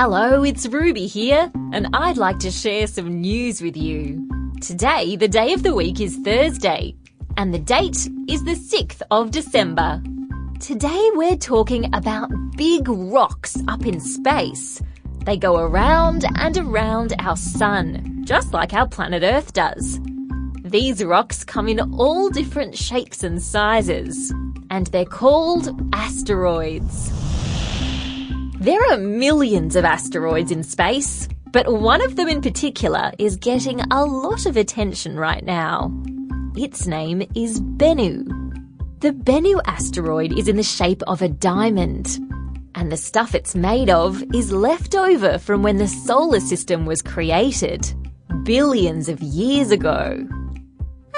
Hello, it's Ruby here, and I'd like to share some news with you. Today, the day of the week is Thursday, and the date is the 6th of December. Today, we're talking about big rocks up in space. They go around and around our sun, just like our planet Earth does. These rocks come in all different shapes and sizes, and they're called asteroids. There are millions of asteroids in space, but one of them in particular is getting a lot of attention right now. Its name is Bennu. The Bennu asteroid is in the shape of a diamond, and the stuff it's made of is left over from when the solar system was created, billions of years ago.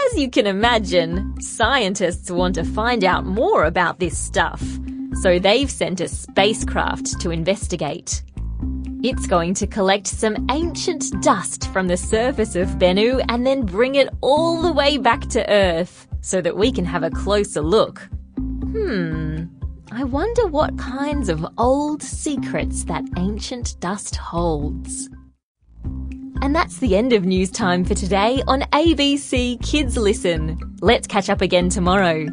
As you can imagine, scientists want to find out more about this stuff so they've sent a spacecraft to investigate. It's going to collect some ancient dust from the surface of Bennu and then bring it all the way back to Earth so that we can have a closer look. Hmm, I wonder what kinds of old secrets that ancient dust holds. And that's the end of news time for today on ABC Kids Listen. Let's catch up again tomorrow.